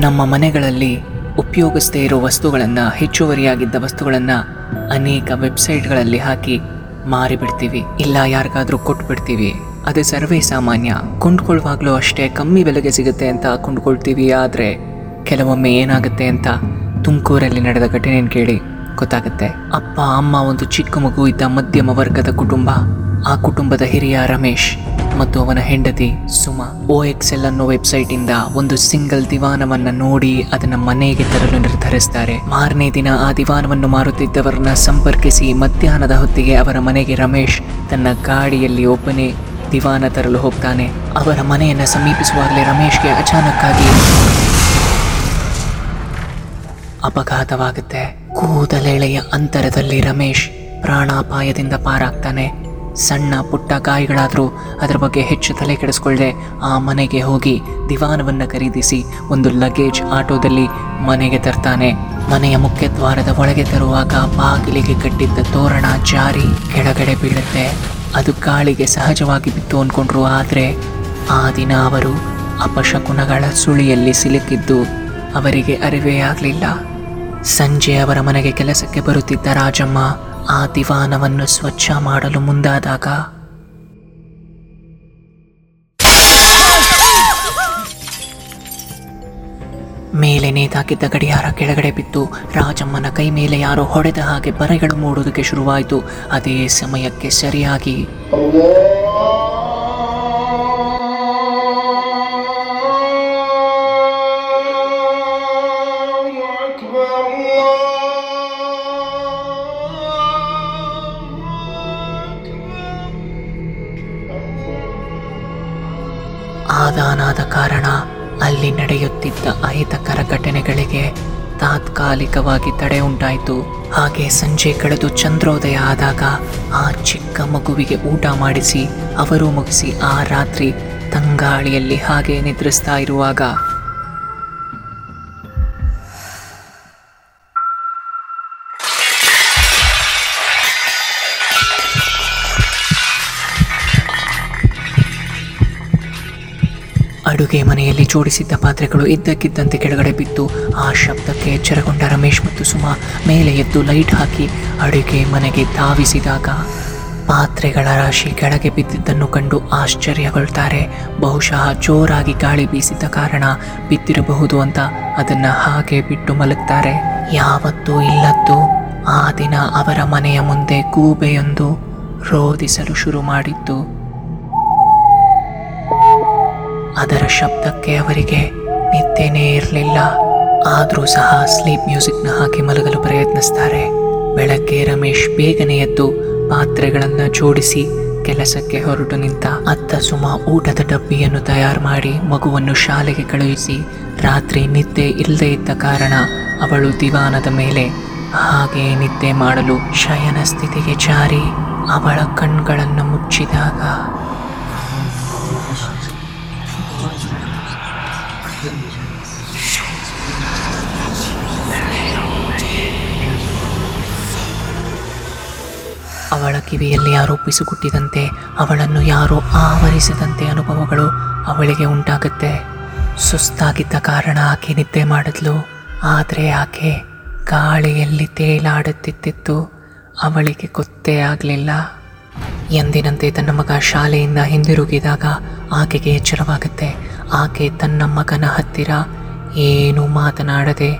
ನಮ್ಮ ಮನೆಗಳಲ್ಲಿ ಉಪಯೋಗಿಸದೇ ಇರೋ ವಸ್ತುಗಳನ್ನು, ಹೆಚ್ಚುವರಿಯಾಗಿದ್ದ ವಸ್ತುಗಳನ್ನು ಅನೇಕ ವೆಬ್ಸೈಟ್ಗಳಲ್ಲಿ ಹಾಕಿ ಮಾರಿಬಿಡ್ತೀವಿ. ಇಲ್ಲ, ಯಾರಿಗಾದರೂ ಕೊಟ್ಬಿಡ್ತೀವಿ. ಅದೇ ಸರ್ವೇ ಸಾಮಾನ್ಯ. ಕೊಂಡ್ಕೊಳ್ಳುವಾಗಲೂ ಅಷ್ಟೇ ಕಮ್ಮಿ ಬೆಲೆಗೆ ಸಿಗುತ್ತೆ ಅಂತ ಕೊಂಡ್ಕೊಳ್ತೀವಿ. ಆದರೆ ಕೆಲವೊಮ್ಮೆ ಏನಾಗುತ್ತೆ ಅಂತ ತುಮಕೂರಲ್ಲಿ ನಡೆದ ಘಟನೆಯನ್ನು ಕೇಳಿ ಗೊತ್ತಾಗುತ್ತೆ. ಅಪ್ಪ, ಅಮ್ಮ, ಒಂದು ಚಿಕ್ಕ ಮಗು ಇದ್ದ ಮಧ್ಯಮ ವರ್ಗದ ಕುಟುಂಬ. ಆ ಕುಟುಂಬದ ಹಿರಿಯ ರಮೇಶ್ ಮತ್ತು ಅವನ ಹೆಂಡತಿ ಸುಮಾ ಓ ಎಕ್ಸ್ ಎಲ್ ಅನ್ನೋ ವೆಬ್ಸೈಟ್ ಇಂದ ಒಂದು ಸಿಂಗಲ್ ದಿವಾನವನ್ನ ನೋಡಿ ಅದನ್ನ ಮನೆಗೆ ತರಲು ನಿರ್ಧರಿಸ್ತಾರೆ. ಮಾರನೇ ದಿನ ಆ ದಿವಾನವನ್ನು ಮಾರುತ್ತಿದ್ದವರನ್ನ ಸಂಪರ್ಕಿಸಿ ಮಧ್ಯಾಹ್ನದ ಹೊತ್ತಿಗೆ ಅವರ ಮನೆಗೆ ರಮೇಶ್ ತನ್ನ ಗಾಡಿಯಲ್ಲಿ ಒಬ್ಬನೇ ದಿವಾನ ತರಲು ಹೋಗ್ತಾನೆ. ಅವರ ಮನೆಯನ್ನ ಸಮೀಪಿಸುವಾಗಲೇ ರಮೇಶ್ಗೆ ಅಚಾನಕ್ಕಾಗಿ ಅಪಘಾತವಾಗುತ್ತೆ. ಕೂದಲೆಳೆಯ ಅಂತರದಲ್ಲಿ ರಮೇಶ್ ಪ್ರಾಣಾಪಾಯದಿಂದ ಪಾರಾಗ್ತಾನೆ. ಸಣ್ಣ ಪುಟ್ಟ ಗಾಯಗಳಾದರೂ ಅದರ ಬಗ್ಗೆ ಹೆಚ್ಚು ತಲೆ ಕೆಡಿಸ್ಕೊಳ್ಳದೆ ಆ ಮನೆಗೆ ಹೋಗಿ ದಿವಾನವನ್ನು ಖರೀದಿಸಿ ಒಂದು ಲಗೇಜ್ ಆಟೋದಲ್ಲಿ ಮನೆಗೆ ತರ್ತಾನೆ. ಮನೆಯ ಮುಖ್ಯ ದ್ವಾರದ ಒಳಗೆ ತರುವಾಗ ಬಾಗಿಲಿಗೆ ಕಟ್ಟಿದ್ದ ತೋರಣ ಜಾರಿ ಕೆಳಗಡೆ ಬೀಳುತ್ತೆ. ಅದು ಗಾಳಿಗೆ ಸಹಜವಾಗಿ ಬಿತ್ತು ಅಂದ್ಕೊಂಡ್ರು ಆದರೆ ಆ ದಿನ ಅವರು ಅಪಶಕುನಗಳ ಸುಳಿಯಲ್ಲಿ ಸಿಲುಕಿದ್ದು ಅವರಿಗೆ ಅರಿವೇ ಆಗಲಿಲ್ಲ. ಸಂಜೆ ಅವರ ಮನೆಗೆ ಕೆಲಸಕ್ಕೆ ಬರುತ್ತಿದ್ದ ರಾಜಮ್ಮ ಆ ದಿವಾನವನ್ನು ಸ್ವಚ್ಛ ಮಾಡಲು ಮುಂದಾದಾಗ ಮೇಲೆ ನೇತಾಕಿದ್ದ ಗಡಿಯಾರ ಕೆಳಗಡೆ ಬಿತ್ತು. ರಾಜಮ್ಮನ ಕೈ ಮೇಲೆ ಯಾರೋ ಹೊಡೆದ ಹಾಗೆ ಬರೆಗಳು ಮೂಡುವುದಕ್ಕೆ ಶುರುವಾಯಿತು. ಅದೇ ಸಮಯಕ್ಕೆ ಸರಿಯಾಗಿ ಕಾರಣ ಅಲ್ಲಿ ನಡೆಯುತ್ತಿದ್ದ ಅಹಿತಕರ ಘಟನೆಗಳಿಗೆ ತಾತ್ಕಾಲಿಕವಾಗಿ ತಡೆ ಉಂಟಾಯಿತು. ಹಾಗೆ ಸಂಜೆ ಕಳೆದು ಚಂದ್ರೋದಯ ಆದಾಗ ಆ ಚಿಕ್ಕ ಮಗುವಿಗೆ ಊಟ ಮಾಡಿಸಿ, ಅವರು ಮುಗಿಸಿ ಆ ರಾತ್ರಿ ತಂಗಾಳಿಯಲ್ಲಿ ಹಾಗೆ ನಿದ್ರಿಸ್ತಾ ಇರುವಾಗ ಅಡುಗೆ ಮನೆಯಲ್ಲಿ ಜೋಡಿಸಿದ್ದ ಪಾತ್ರೆಗಳು ಇದ್ದಕ್ಕಿದ್ದಂತೆ ಕೆಳಗಡೆ ಬಿದ್ದು, ಆ ಶಬ್ದಕ್ಕೆ ಎಚ್ಚರಗೊಂಡ ರಮೇಶ್ ಮತ್ತು ಸುಮಾ ಮೇಲೆ ಎದ್ದು ಲೈಟ್ ಹಾಕಿ ಅಡುಗೆ ಮನೆಗೆ ಧಾವಿಸಿದಾಗ ಪಾತ್ರೆಗಳ ರಾಶಿ ಕೆಳಗೆ ಬಿದ್ದಿದ್ದನ್ನು ಕಂಡು ಆಶ್ಚರ್ಯಗೊಳ್ತಾರೆ. ಬಹುಶಃ ಜೋರಾಗಿ ಗಾಳಿ ಬೀಸಿದ ಕಾರಣ ಬಿದ್ದಿರಬಹುದು ಅಂತ ಅದನ್ನ ಹಾಗೆ ಬಿಟ್ಟು ಮಲಗ್ತಾರೆ. ಯಾವತ್ತೂ ಇಲ್ಲದ್ದು ಆ ದಿನ ಅವರ ಮನೆಯ ಮುಂದೆ ಗೂಬೆಯೊಂದು ರೋದಿಸಲು ಶುರು ಮಾಡಿತ್ತು ಅದರ ಶಬ್ದಕ್ಕೆ ಅವರಿಗೆ ನಿದ್ದೆನೇ ಇರಲಿಲ್ಲ. ಆದರೂ ಸಹ ಸ್ಲೀಪ್ ಮ್ಯೂಸಿಕ್ನ ಹಾಕಿ ಮಲಗಲು ಪ್ರಯತ್ನಿಸ್ತಾರೆ. ಬೆಳಗ್ಗೆ ರಮೇಶ್ ಬೇಗನೆ ಎದ್ದು ಪಾತ್ರೆಗಳನ್ನು ಜೋಡಿಸಿ ಕೆಲಸಕ್ಕೆ ಹೊರಟು ನಿಂತ ಅತ್ತ ಸುಮ ಊಟದ ಡಬ್ಬಿಯನ್ನು ತಯಾರು ಮಾಡಿ ಮಗುವನ್ನು ಶಾಲೆಗೆ ಕಳುಹಿಸಿ ರಾತ್ರಿ ನಿದ್ದೆ ಇಲ್ಲದೆ ಇದ್ದ ಕಾರಣ ಅವಳು ದಿವಾನದ ಮೇಲೆ ಹಾಗೆ ನಿದ್ದೆ ಮಾಡಲು ಶಯನ ಸ್ಥಿತಿಗೆ ಜಾರಿ ಅವಳ ಕಣ್ಗಳನ್ನು ಮುಚ್ಚಿದಾಗ ಅವಳ ಕಿವಿಯಲ್ಲಿ ಯಾರೋ ಪಿಸುಗುಟ್ಟಿದಂತೆ ಅವಳನ್ನು ಯಾರೋ ಆವರಿಸದಂತೆ ಅನುಭವಗಳು ಅವಳಿಗೆ ಉಂಟಾಗುತ್ತೆ. ಸುಸ್ತಾಗಿದ್ದ ಕಾರಣ ಆಕೆ ನಿದ್ದೆ ಮಾಡಿದ್ಲು. ಆದರೆ ಆಕೆ ಗಾಳಿಯಲ್ಲಿ ತೇಲಾಡುತ್ತಿದ್ದಿತ್ತು. ಅವಳಿಗೆ ಗೊತ್ತೇ ಆಗಲಿಲ್ಲ. ಎಂದಿನಂತೆ ತನ್ನ ಮಗ ಶಾಲೆಯಿಂದ ಹಿಂದಿರುಗಿದಾಗ ಆಕೆಗೆ ಎಚ್ಚರವಾಗುತ್ತೆ. ಆಕೆ ತನ್ನ ಮಗನ ಹತ್ತಿರ ಏನೂ ಮಾತನಾಡದೆ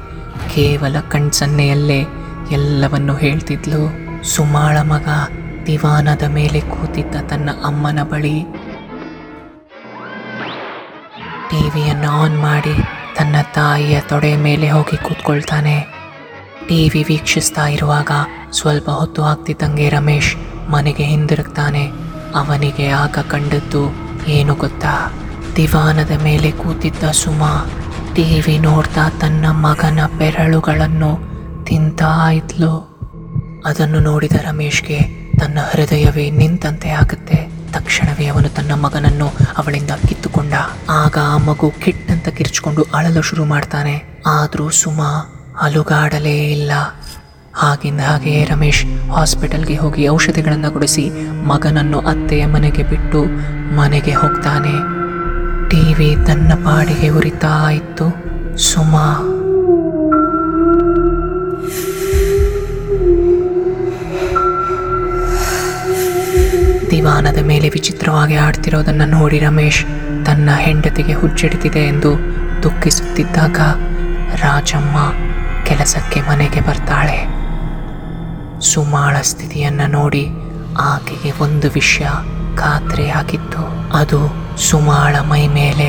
ಕೇವಲ ಕಣ್ಸನ್ನೆಯಲ್ಲೇ ಎಲ್ಲವನ್ನು ಹೇಳ್ತಿದ್ಲು. ಸುಮಾಳ ಮಗ ದಿವಾನದ ಮೇಲೆ ಕೂತಿದ್ದ ತನ್ನ ಅಮ್ಮನ ಬಳಿ. ಟಿವಿಯನ್ನು ಆನ್ ಮಾಡಿ ತನ್ನ ತಾಯಿಯ ತೊಡೆ ಮೇಲೆ ಹೋಗಿ ಕೂತ್ಕೊಳ್ತಾನೆ. ಟಿವಿ ವೀಕ್ಷಿಸ್ತಾ ಇರುವಾಗ ಸ್ವಲ್ಪ ಹೊತ್ತು ಆಗ್ತಿದ್ದಂಗೆ ರಮೇಶ್ ಮನೆಗೆ ಹಿಂದಿರುಗ್ತಾನೆ. ಅವನಿಗೆ ಆಗ ಕಂಡದ್ದು ಏನು ಗೊತ್ತಾ? ದಿವಾನದ ಮೇಲೆ ಕೂತಿದ್ದ ಸುಮಾ ಟಿವಿ ನೋಡ್ತಾ ತನ್ನ ಮಗನ ಬೆರಳುಗಳನ್ನು ತಿಂತಾ ಇದ್ಲು. ಅದನ್ನು ನೋಡಿದ ರಮೇಶ್ಗೆ ತನ್ನ ಹೃದಯವೇ ನಿಂತಂತೆ ಆಗುತ್ತೆ. ತಕ್ಷಣವೇ ಅವನು ತನ್ನ ಮಗನನ್ನು ಅವಳಿಂದ ಕಿತ್ತುಕೊಂಡ. ಆಗ ಆ ಮಗು ಕಿಟ್ಟಂತ ಕಿರ್ಚ್ಕೊಂಡು ಅಳಲು ಶುರು ಮಾಡ್ತಾನೆ. ಆದರೂ ಸುಮಾ ಅಲುಗಾಡಲೇ ಇಲ್ಲ. ಹಾಗಿಂದ ಹಾಗೆಯೇ ರಮೇಶ್ ಹಾಸ್ಪಿಟಲ್ಗೆ ಹೋಗಿ ಔಷಧಿಗಳನ್ನು ಕೊಡಿಸಿ ಮಗನನ್ನು ಅತ್ತೆಯ ಮನೆಗೆ ಬಿಟ್ಟು ಮನೆಗೆ ಹೋಗ್ತಾನೆ. ಟಿವಿ ತನ್ನ ಪಾಡಿಗೆ ಉರಿತಾ ಇತ್ತು ಸುಮಾ. ದಿವಾನದ ಮೇಲೆ ವಿಚಿತ್ರವಾಗಿ ಆಡ್ತಿರೋದನ್ನ ನೋಡಿ ರಮೇಶ್ ತನ್ನ ಹೆಂಡತಿಗೆ ಹುಚ್ಚಿಡ್ತಿದೆ ಎಂದು ದುಃಖಿಸುತ್ತಿದ್ದಾಗ ರಾಜಮ್ಮ ಕೆಲಸಕ್ಕೆ ಮನೆಗೆ ಬರ್ತಾಳೆ. ಸುಮಾಳ ಸ್ಥಿತಿಯನ್ನ ನೋಡಿ ಆಕೆಗೆ ಒಂದು ವಿಷಯ ಖಾತ್ರಿಯಾಗಿತ್ತು ಅದು ಸುಮಾಳ ಮೈ ಮೇಲೆ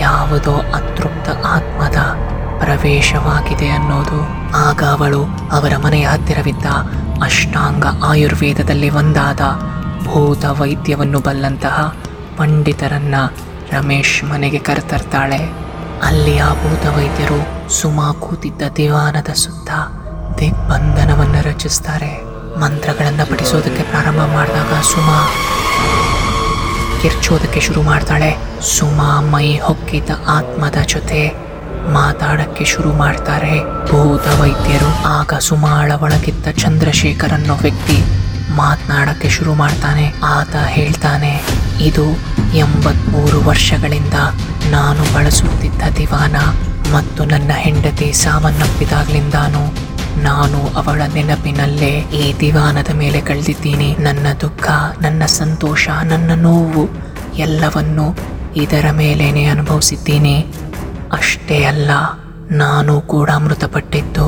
ಯಾವುದೋ ಅತೃಪ್ತ ಆತ್ಮದ ಪ್ರವೇಶವಾಗಿದೆ ಅನ್ನೋದು. ಆಗ ಅವಳು ಅವರ ಮನೆಯ ಹತ್ತಿರವಿದ್ದ ಅಷ್ಟಾಂಗ ಆಯುರ್ವೇದದಲ್ಲಿ ಒಂದಾದ ಭೂತ ವೈದ್ಯವನ್ನು ಬಲ್ಲಂತಹ ಪಂಡಿತರನ್ನ ರಮೇಶ್ ಮನೆಗೆ ಕರೆತರ್ತಾಳೆ. ಅಲ್ಲಿ ಆ ಭೂತ ವೈದ್ಯರು ಸುಮಾ ಕೂತಿದ್ದ ದಿವಾನದ ಸುತ್ತ ದಿಗ್ಬಂಧನವನ್ನು ರಚಿಸ್ತಾರೆ. ಮಂತ್ರಗಳನ್ನು ಪಠಿಸೋದಕ್ಕೆ ಪ್ರಾರಂಭ ಮಾಡಿದಾಗ ಸುಮಾ ಕಿರ್ಚೋದಕ್ಕೆ ಶುರು ಮಾಡ್ತಾಳೆ. ಸುಮಾ ಮೈ ಹೊಕ್ಕಿದ ಆತ್ಮದ ಜೊತೆ ಮಾತಾಡಕ್ಕೆ ಶುರು ಮಾಡ್ತಾರೆ. ಭೂತ ವೈದ್ಯರು ಆಗ ಸುಮಾಳ ಒಳಗಿದ್ದ ಚಂದ್ರಶೇಖರ್ ಅನ್ನೋ ವ್ಯಕ್ತಿ ಮಾತನಾಡಕ್ಕೆ ಶುರು ಮಾಡ್ತಾನೆ. ಆತ ಹೇಳ್ತಾನೆ, ಇದು ಎಂಬತ್ಮೂರು ವರ್ಷಗಳಿಂದ ನಾನು ಬಳಸುತ್ತಿದ್ದ ದಿವಾನ ಮತ್ತು ನನ್ನ ಹೆಂಡತಿ ಸಾವನ್ನಪ್ಪಿದಾಗ್ಲಿಂದಾನು ನಾನು ಅವಳ ನೆನಪಿನಲ್ಲೇ ಈ ದಿವಾನದ ಮೇಲೆ ಕಳೆದಿದ್ದೀನಿ. ನನ್ನ ದುಃಖ, ನನ್ನ ಸಂತೋಷ, ನನ್ನ ನೋವು ಎಲ್ಲವನ್ನು ಇದರ ಮೇಲೇನೆ ಅನುಭವಿಸಿದ್ದೀನಿ. ಅಷ್ಟೇ ಅಲ್ಲ, ನಾನು ಕೂಡ ಮೃತಪಟ್ಟಿದ್ದು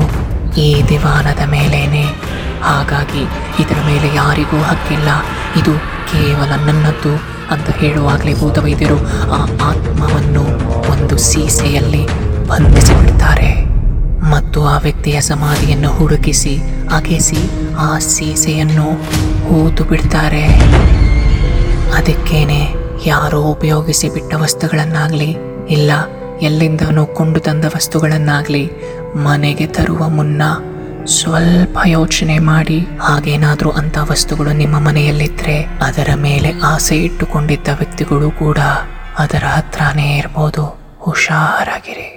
ಈ ದಿವಾನದ ಮೇಲೇನೆ. ಹಾಗಾಗಿ ಇದರ ಮೇಲೆ ಯಾರಿಗೂ ಹಕ್ಕಿಲ್ಲ. ಇದು ಕೇವಲ ನನ್ನದ್ದು ಅಂತ ಹೇಳುವಾಗಲೇ ಭೂತವೈದ್ಯರು ಆ ಆತ್ಮವನ್ನು ಒಂದು ಸೀಸೆಯಲ್ಲಿ ಬಂಧಿಸಿಬಿಡ್ತಾರೆ. ಮತ್ತು ಆ ವ್ಯಕ್ತಿಯ ಸಮಾಧಿಯನ್ನು ಹುಡುಕಿಸಿ, ಅಗೆಸಿ ಆ ಸೀಸೆಯನ್ನು ಹೂತು ಬಿಡ್ತಾರೆ ಅದಕ್ಕೇನೆ ಯಾರೋ ಉಪಯೋಗಿಸಿ ಬಿಟ್ಟ ವಸ್ತುಗಳನ್ನಾಗಲಿ, ಇಲ್ಲ, ಎಲ್ಲಿಂದನೋ ಕೊಂಡು ತಂದ ವಸ್ತುಗಳನ್ನಾಗಲಿ ಮನೆಗೆ ತರುವ ಮುನ್ನ ಸ್ವಲ್ಪ ಯೋಚನೆ ಮಾಡಿ. ಹಾಗೇನಾದರೂ ಅಂತ ವಸ್ತುಗಳು ನಿಮ್ಮ ಮನೆಯಲ್ಲಿದ್ದರೆ ಅದರ ಮೇಲೆ ಆಸೆ ಇಟ್ಟುಕೊಂಡಿದ್ದ ವ್ಯಕ್ತಿಗಳು ಕೂಡ ಅದರ ಹತ್ರನೇ ಇರ್ಬೋದು. ಹುಷಾರಾಗಿರಿ.